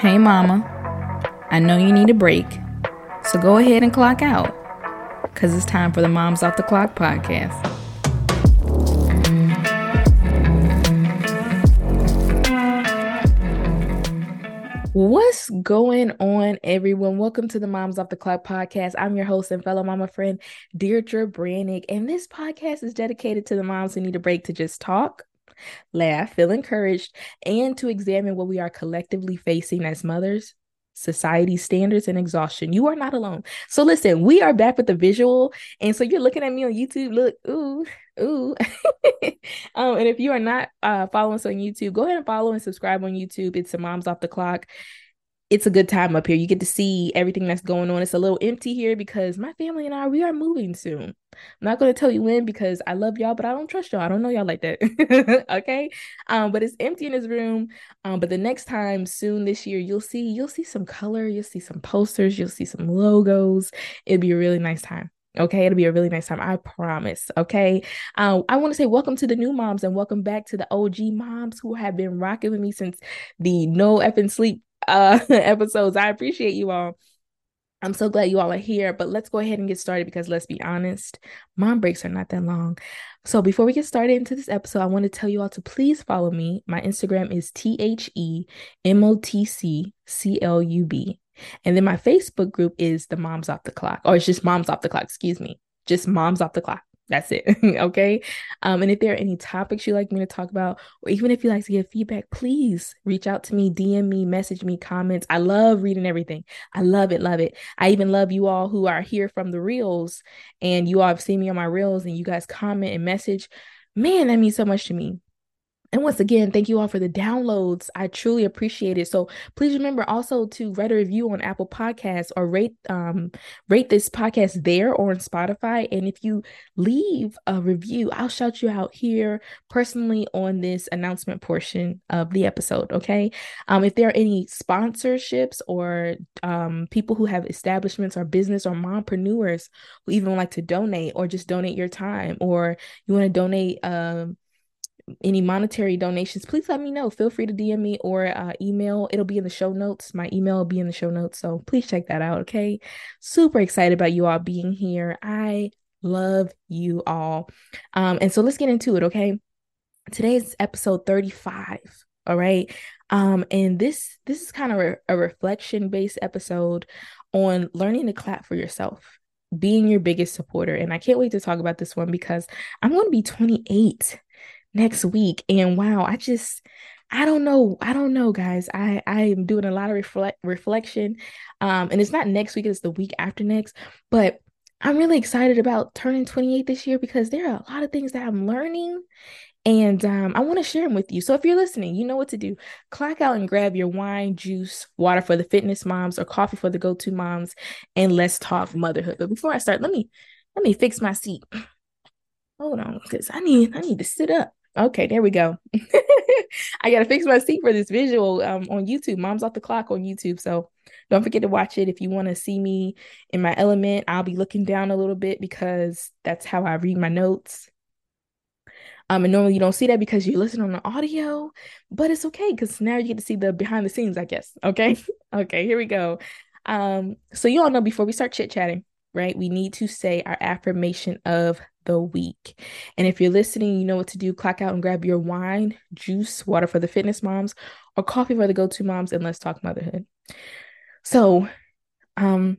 Hey, mama. I know you need a break, so go ahead and clock out, because it's time for the Moms Off the Clock podcast. What's going on, everyone? Welcome to the Moms Off the Clock podcast. I'm your host and fellow mama friend, Deirdre Brannick, and this podcast is dedicated to the moms who need a break to just talk, laugh, feel encouraged, and to examine what we are collectively facing as mothers, society standards, and exhaustion. You are not alone. So listen, we are back with the visual. And so you're looking at me on YouTube. Look, ooh, ooh. um, and if you are not uh, following us on YouTube, go ahead and follow and subscribe on YouTube. It's the Moms Off the Clock it's a good time up here. You get to see everything that's going on. It's a little empty here because my family and I we are moving soon. I'm not going to tell you when because I love y'all, but I don't trust y'all. I don't know y'all like that. okay? Um but it's empty in this room. Um but the next time soon this year you'll see you'll see some color, you'll see some posters, you'll see some logos. It'll be a really nice time. Okay, it'll be a really nice time. I promise. Okay. Um, I want to say welcome to the new moms and welcome back to the OG moms who have been rocking with me since the no effing sleep uh episodes. I appreciate you all. I'm so glad you all are here, but let's go ahead and get started because let's be honest, mom breaks are not that long. So before we get started into this episode, I want to tell you all to please follow me. My Instagram is T H E M O T C C L U B. And then my Facebook group is the Moms Off the Clock, or it's just Moms Off the Clock, excuse me, just Moms Off the Clock. That's it. okay. Um, and if there are any topics you'd like me to talk about, or even if you'd like to give feedback, please reach out to me, DM me, message me, comments. I love reading everything. I love it, love it. I even love you all who are here from the reels and you all have seen me on my reels and you guys comment and message. Man, that means so much to me. And once again, thank you all for the downloads. I truly appreciate it. So please remember also to write a review on Apple Podcasts or rate um rate this podcast there or on Spotify. And if you leave a review, I'll shout you out here personally on this announcement portion of the episode. Okay. Um, if there are any sponsorships or um people who have establishments or business or mompreneurs who even like to donate or just donate your time or you want to donate um any monetary donations, please let me know. Feel free to DM me or uh, email. It'll be in the show notes. My email will be in the show notes. So please check that out. Okay. Super excited about you all being here. I love you all. Um, and so let's get into it. Okay. Today's episode 35. All right. Um, and this this is kind of a, a reflection based episode on learning to clap for yourself, being your biggest supporter. And I can't wait to talk about this one because I'm going to be 28 next week. And wow, I just I don't know. I don't know, guys. I I am doing a lot of reflect reflection. Um, and it's not next week, it's the week after next. But I'm really excited about turning 28 this year because there are a lot of things that I'm learning and um, I want to share them with you. So if you're listening, you know what to do. Clock out and grab your wine, juice, water for the fitness moms, or coffee for the go-to moms, and let's talk motherhood. But before I start, let me let me fix my seat. Hold on, because I need I need to sit up. Okay, there we go. I gotta fix my seat for this visual um, on YouTube. Mom's off the clock on YouTube. So don't forget to watch it if you want to see me in my element. I'll be looking down a little bit because that's how I read my notes. Um, and normally you don't see that because you listen on the audio, but it's okay because now you get to see the behind the scenes, I guess. Okay. okay, here we go. Um, so you all know before we start chit-chatting, right? We need to say our affirmation of the week. And if you're listening, you know what to do. Clock out and grab your wine, juice, water for the fitness moms, or coffee for the go-to moms, and let's talk motherhood. So, um,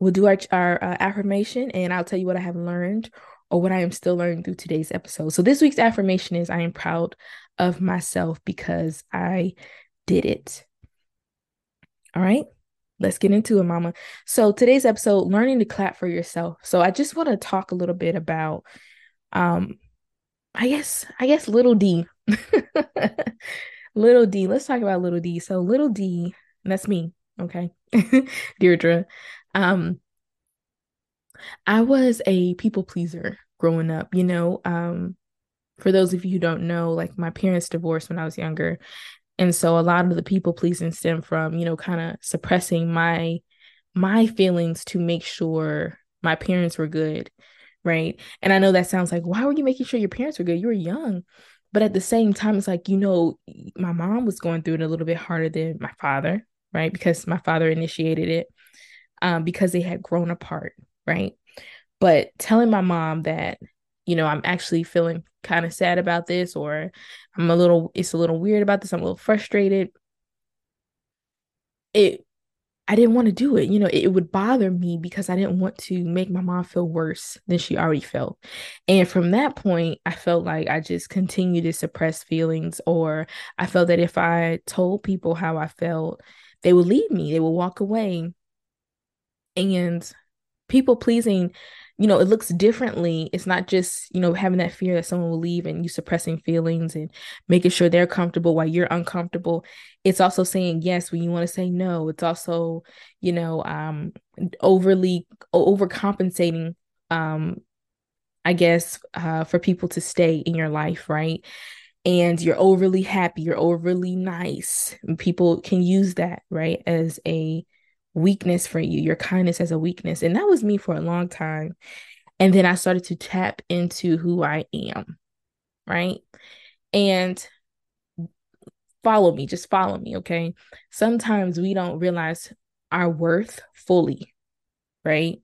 we'll do our our uh, affirmation, and I'll tell you what I have learned or what I am still learning through today's episode. So this week's affirmation is I am proud of myself because I did it. All right let's get into it, mama. So today's episode, learning to clap for yourself. So I just want to talk a little bit about um I guess I guess little D. little D. Let's talk about little D. So little D, that's me, okay? Deirdre. Um I was a people pleaser growing up, you know. Um for those of you who don't know, like my parents divorced when I was younger. And so a lot of the people pleasing stem from, you know, kind of suppressing my my feelings to make sure my parents were good, right? And I know that sounds like why were you making sure your parents were good? You were young. But at the same time, it's like, you know, my mom was going through it a little bit harder than my father, right? Because my father initiated it um, because they had grown apart, right? But telling my mom that, you know, I'm actually feeling kind of sad about this, or I'm a little, it's a little weird about this, I'm a little frustrated. It I didn't want to do it. You know, it, would bother me because I didn't want to make my mom feel worse than she already felt. And from that point, I felt like I just continued to suppress feelings, or I felt that if I told people how I felt, they would leave me, they would walk away. And people pleasing you know, it looks differently. It's not just, you know, having that fear that someone will leave and you suppressing feelings and making sure they're comfortable while you're uncomfortable. It's also saying yes when you want to say no. It's also, you know, um overly overcompensating um I guess uh for people to stay in your life, right? And you're overly happy, you're overly nice. People can use that, right, as a weakness for you, your kindness as a weakness. And that was me for a long time. And then I started to tap into who I am, right? And follow me, just follow me, okay? Sometimes we don't realize our worth fully, right?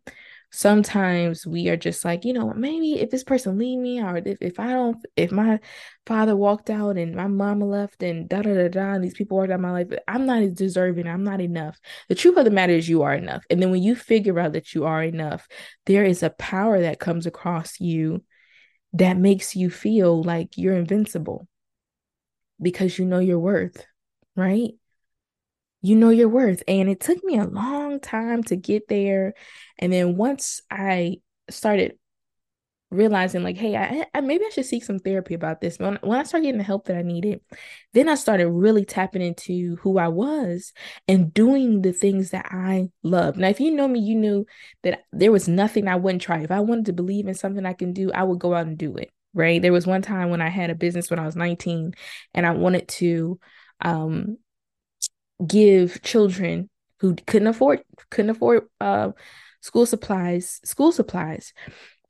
Sometimes we are just like, you know, maybe if this person leave me or if, if I don't, if my father walked out and my mama left and da da da da, and these people walked out my life, I'm not deserving. I'm not enough. The truth of the matter is, you are enough. And then when you figure out that you are enough, there is a power that comes across you that makes you feel like you're invincible because you know your worth, right? You know your worth. And it took me a long time to get there. And then once I started realizing like hey I, I, maybe i should seek some therapy about this when, when i started getting the help that i needed then i started really tapping into who i was and doing the things that i love now if you know me you knew that there was nothing i wouldn't try if i wanted to believe in something i can do i would go out and do it right there was one time when i had a business when i was 19 and i wanted to um give children who couldn't afford couldn't afford uh, school supplies school supplies.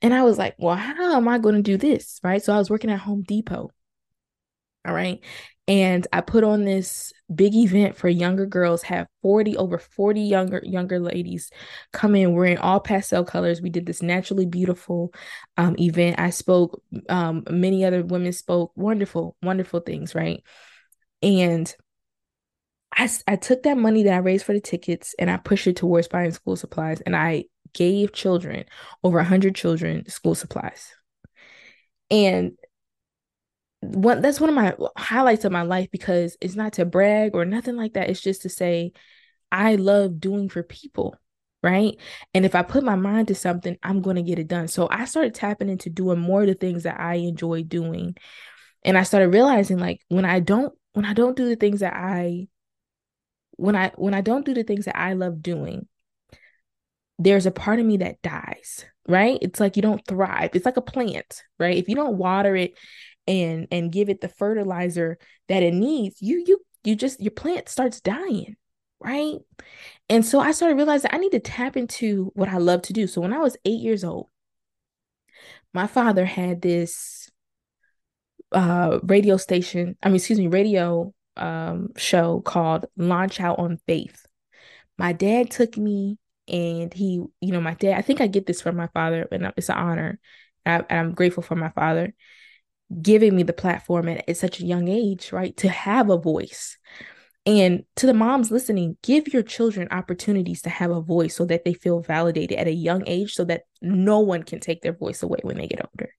And i was like well how am i going to do this? Right? So i was working at home depot. All right? And i put on this big event for younger girls have 40 over 40 younger younger ladies come in wearing all pastel colors. We did this naturally beautiful um, event. I spoke um, many other women spoke wonderful wonderful things right? And I, I took that money that I raised for the tickets and I pushed it towards buying school supplies. And I gave children, over 100 children, school supplies. And one that's one of my highlights of my life because it's not to brag or nothing like that. It's just to say, I love doing for people. Right. And if I put my mind to something, I'm going to get it done. So I started tapping into doing more of the things that I enjoy doing. And I started realizing like when I don't, when I don't do the things that I when I when I don't do the things that I love doing, there's a part of me that dies, right? It's like you don't thrive. It's like a plant, right? If you don't water it and and give it the fertilizer that it needs, you you you just your plant starts dying, right? And so I started realizing I need to tap into what I love to do. So when I was 8 years old, my father had this uh radio station, I mean excuse me, radio um, show called Launch Out on Faith. My dad took me and he, you know, my dad, I think I get this from my father, and it's an honor. I, am grateful for my father giving me the platform at, at such a young age, right? To have a voice. And to the moms listening, give your children opportunities to have a voice so that they feel validated at a young age so that no one can take their voice away when they get older.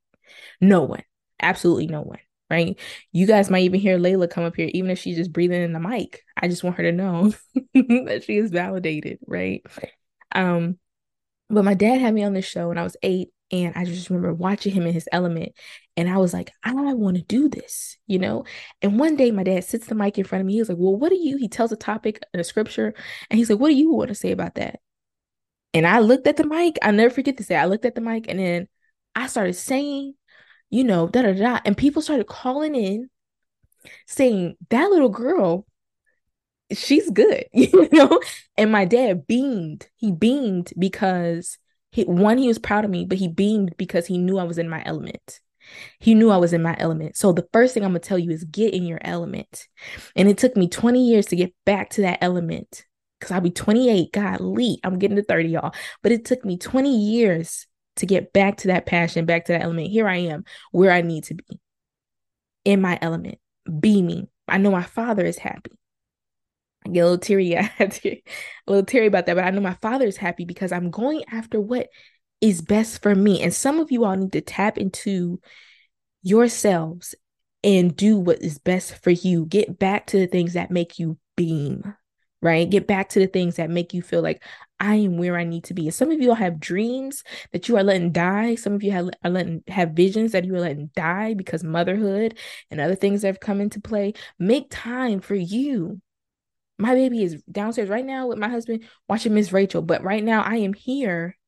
No one, absolutely no one right? You guys might even hear Layla come up here, even if she's just breathing in the mic. I just want her to know that she is validated, right? Um, but my dad had me on this show when I was eight, and I just remember watching him in his element, and I was like, I want to do this, you know. And one day, my dad sits the mic in front of me. He's like, "Well, what do you?" He tells a topic in a scripture, and he's like, "What do you want to say about that?" And I looked at the mic. I'll never forget to say. I looked at the mic, and then I started saying you know, da da da. And people started calling in saying, that little girl, she's good, you know? And my dad beamed. He beamed because he one, he was proud of me, but he beamed because he knew I was in my element. He knew I was in my element. So the first thing I'm going to tell you is get in your element. And it took me 20 years to get back to that element because I'll be 28. God, Lee, I'm getting to 30, y'all. But it took me 20 years to get back to that passion, back to that element. Here I am where I need to be in my element, beaming. I know my father is happy. I get a little teary, a little teary about that, but I know my father is happy because I'm going after what is best for me. And some of you all need to tap into yourselves and do what is best for you. Get back to the things that make you beam, right? Get back to the things that make you feel like I am where I need to be. And some of you all have dreams that you are letting die. Some of you have are letting have visions that you are letting die because motherhood and other things that have come into play. Make time for you. My baby is downstairs right now with my husband watching Miss Rachel, but right now I am here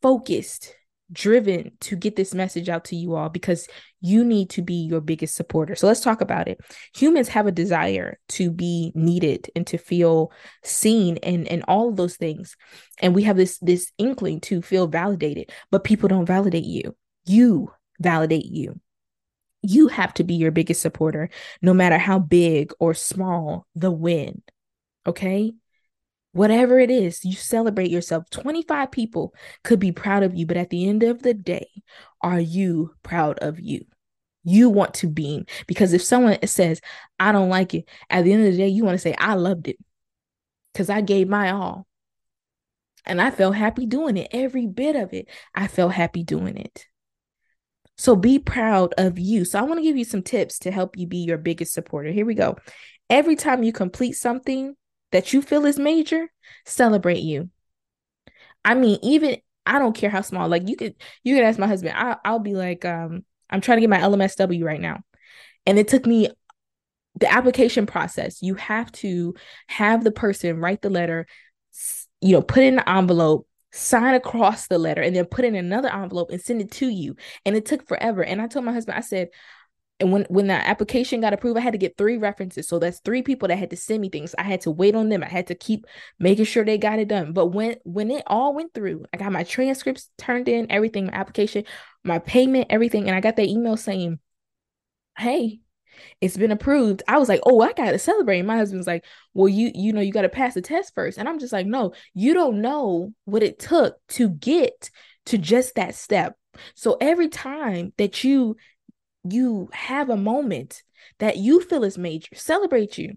focused, driven to get this message out to you all because you need to be your biggest supporter. So let's talk about it. Humans have a desire to be needed and to feel seen and and all of those things. And we have this this inkling to feel validated, but people don't validate you. You validate you. You have to be your biggest supporter no matter how big or small the win. Okay? Whatever it is, you celebrate yourself. 25 people could be proud of you, but at the end of the day, are you proud of you? You want to beam because if someone says, I don't like it, at the end of the day, you want to say, I loved it because I gave my all. And I felt happy doing it. Every bit of it, I felt happy doing it. So be proud of you. So I want to give you some tips to help you be your biggest supporter. Here we go. Every time you complete something, that you feel is major, celebrate you. I mean, even I don't care how small. Like you could you could ask my husband. I, I'll be like, um, I'm trying to get my LMSW right now, and it took me the application process. You have to have the person write the letter, you know, put in the envelope, sign across the letter, and then put in another envelope and send it to you. And it took forever. And I told my husband, I said, and when when the application got approved i had to get three references. So that's three people that had to send me things. I had to wait on them. I had to keep making sure they got it done. But when when it all went through i got my transcripts turned in everything my application my payment everything. And i got that email saying hey it's been approved. I was like oh i gotta celebrate. My husband's like well you you know you gotta pass the test first. And i'm just like no you don't know what it took to get to just that step. So every time that you you have a moment that you feel is major, celebrate you.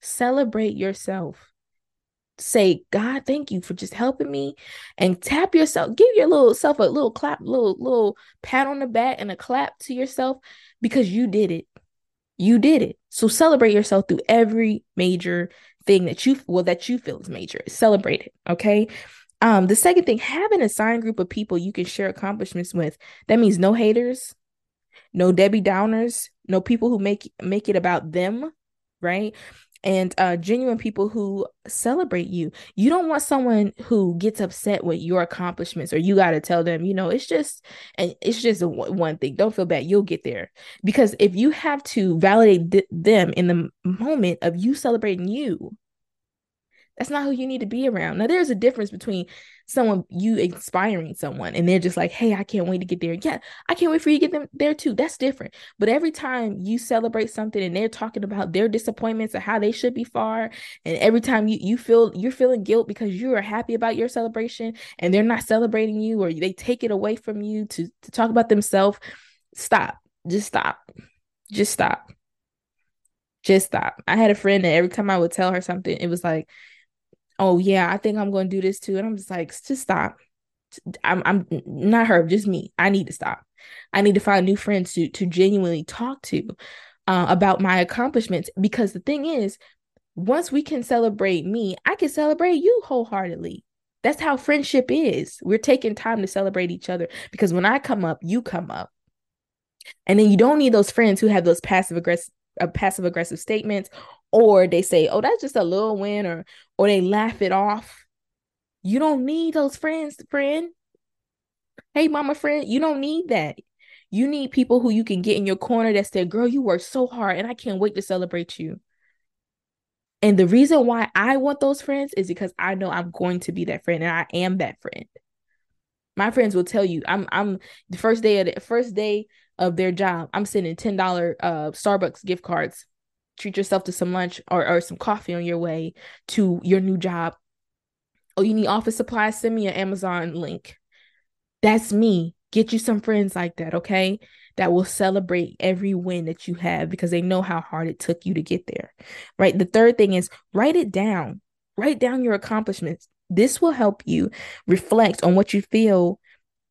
Celebrate yourself. Say, God, thank you for just helping me. And tap yourself, give your little self a little clap, little, little pat on the back and a clap to yourself because you did it. You did it. So celebrate yourself through every major thing that you well that you feel is major. Celebrate it. Okay. Um, the second thing, have an assigned group of people you can share accomplishments with. That means no haters, no Debbie Downers, no people who make make it about them, right? And uh genuine people who celebrate you. You don't want someone who gets upset with your accomplishments or you got to tell them, you know, it's just and it's just one thing. Don't feel bad. You'll get there. Because if you have to validate th- them in the moment of you celebrating you, that's not who you need to be around. Now, there's a difference between someone you inspiring someone and they're just like, hey, I can't wait to get there. Yeah, I can't wait for you to get them there too. That's different. But every time you celebrate something and they're talking about their disappointments and how they should be far, and every time you you feel you're feeling guilt because you are happy about your celebration and they're not celebrating you or they take it away from you to, to talk about themselves, stop. Just stop. Just stop. Just stop. I had a friend that every time I would tell her something, it was like, oh yeah, I think I'm going to do this too. And I'm just like, just stop. I'm I'm not her, just me. I need to stop. I need to find new friends to to genuinely talk to uh, about my accomplishments because the thing is, once we can celebrate me, I can celebrate you wholeheartedly. That's how friendship is. We're taking time to celebrate each other because when I come up, you come up. And then you don't need those friends who have those passive aggressive uh, passive aggressive statements or they say oh that's just a little win or or they laugh it off. You don't need those friends friend. Hey mama friend you don't need that. You need people who you can get in your corner that say girl you work so hard and i can't wait to celebrate you. And the reason why i want those friends is because i know i'm going to be that friend and i am that friend. My friends will tell you, I'm I'm the first day of the first day of their job, I'm sending ten dollar uh Starbucks gift cards. Treat yourself to some lunch or, or some coffee on your way to your new job. Oh, you need office supplies? Send me an Amazon link. That's me. Get you some friends like that, okay? That will celebrate every win that you have because they know how hard it took you to get there. Right? The third thing is write it down. Write down your accomplishments. This will help you reflect on what you feel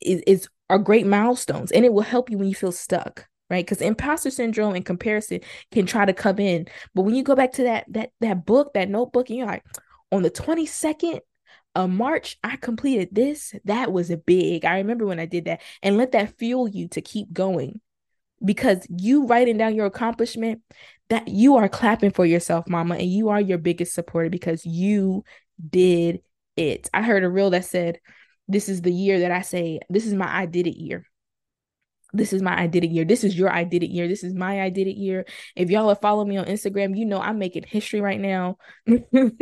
is, is are great milestones and it will help you when you feel stuck right? Because imposter syndrome and comparison can try to come in. But when you go back to that that that book that notebook and you're like on the 22nd of march i completed this. That was a big. I remember when i did that. And let that fuel you to keep going. Because you writing down your accomplishment that you are clapping for yourself mama and you are your biggest supporter because you did it. I heard a reel that said this is the year that I say, this is my I did it year. This is my I did it year. This is your I did it year. This is my I did it year. If y'all are following me on Instagram, you know I'm making history right now. and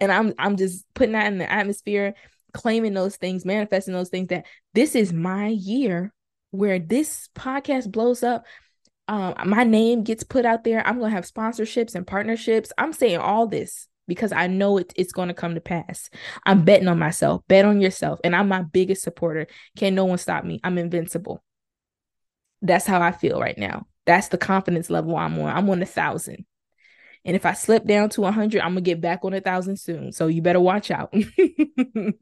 I'm I'm just putting that in the atmosphere, claiming those things, manifesting those things that this is my year where this podcast blows up. Um, my name gets put out there. I'm gonna have sponsorships and partnerships. I'm saying all this because I know it, it's going to come to pass. I'm betting on myself. Bet on yourself. And I'm my biggest supporter. Can no one stop me? I'm invincible. That's how I feel right now. That's the confidence level I'm on. I'm on a thousand. And if I slip down to a 100, I'm going to get back on a thousand soon. So you better watch out. you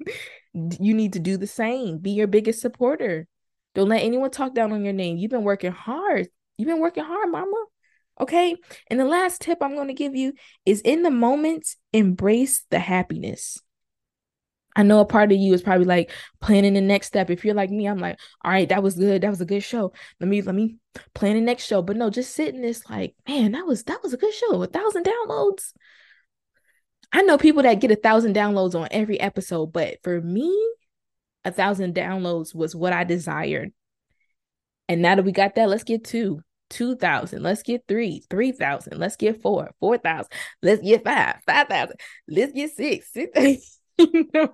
need to do the same. Be your biggest supporter. Don't let anyone talk down on your name. You've been working hard. You've been working hard, mama. Okay. And the last tip I'm going to give you is in the moments, embrace the happiness. I know a part of you is probably like planning the next step. If you're like me, I'm like, all right, that was good. That was a good show. Let me let me plan the next show. But no, just sitting this like, man, that was that was a good show. A thousand downloads. I know people that get a thousand downloads on every episode, but for me, a thousand downloads was what I desired. And now that we got that, let's get two. 2,000. Let's get three, 3,000. Let's get four, 4,000. Let's get five, 5,000. Let's get six, 6,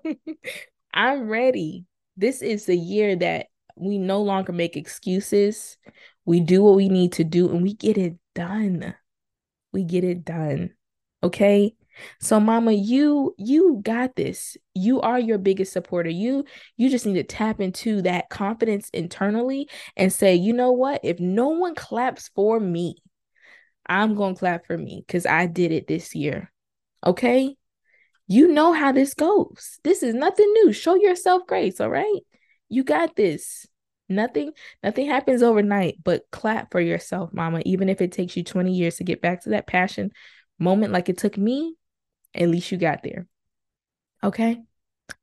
I'm ready. This is the year that we no longer make excuses. We do what we need to do and we get it done. We get it done. Okay. So mama, you you got this. You are your biggest supporter. You you just need to tap into that confidence internally and say, "You know what? If no one claps for me, I'm going to clap for me cuz I did it this year." Okay? You know how this goes. This is nothing new. Show yourself grace, all right? You got this. Nothing nothing happens overnight, but clap for yourself, mama, even if it takes you 20 years to get back to that passion moment like it took me at least you got there. Okay.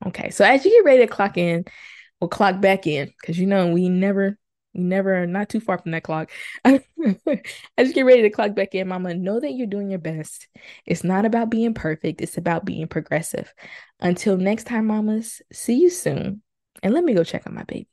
Okay. So as you get ready to clock in, we'll clock back in because you know we never, we never not too far from that clock. as you get ready to clock back in, mama, know that you're doing your best. It's not about being perfect, it's about being progressive. Until next time, mamas, see you soon. And let me go check on my baby.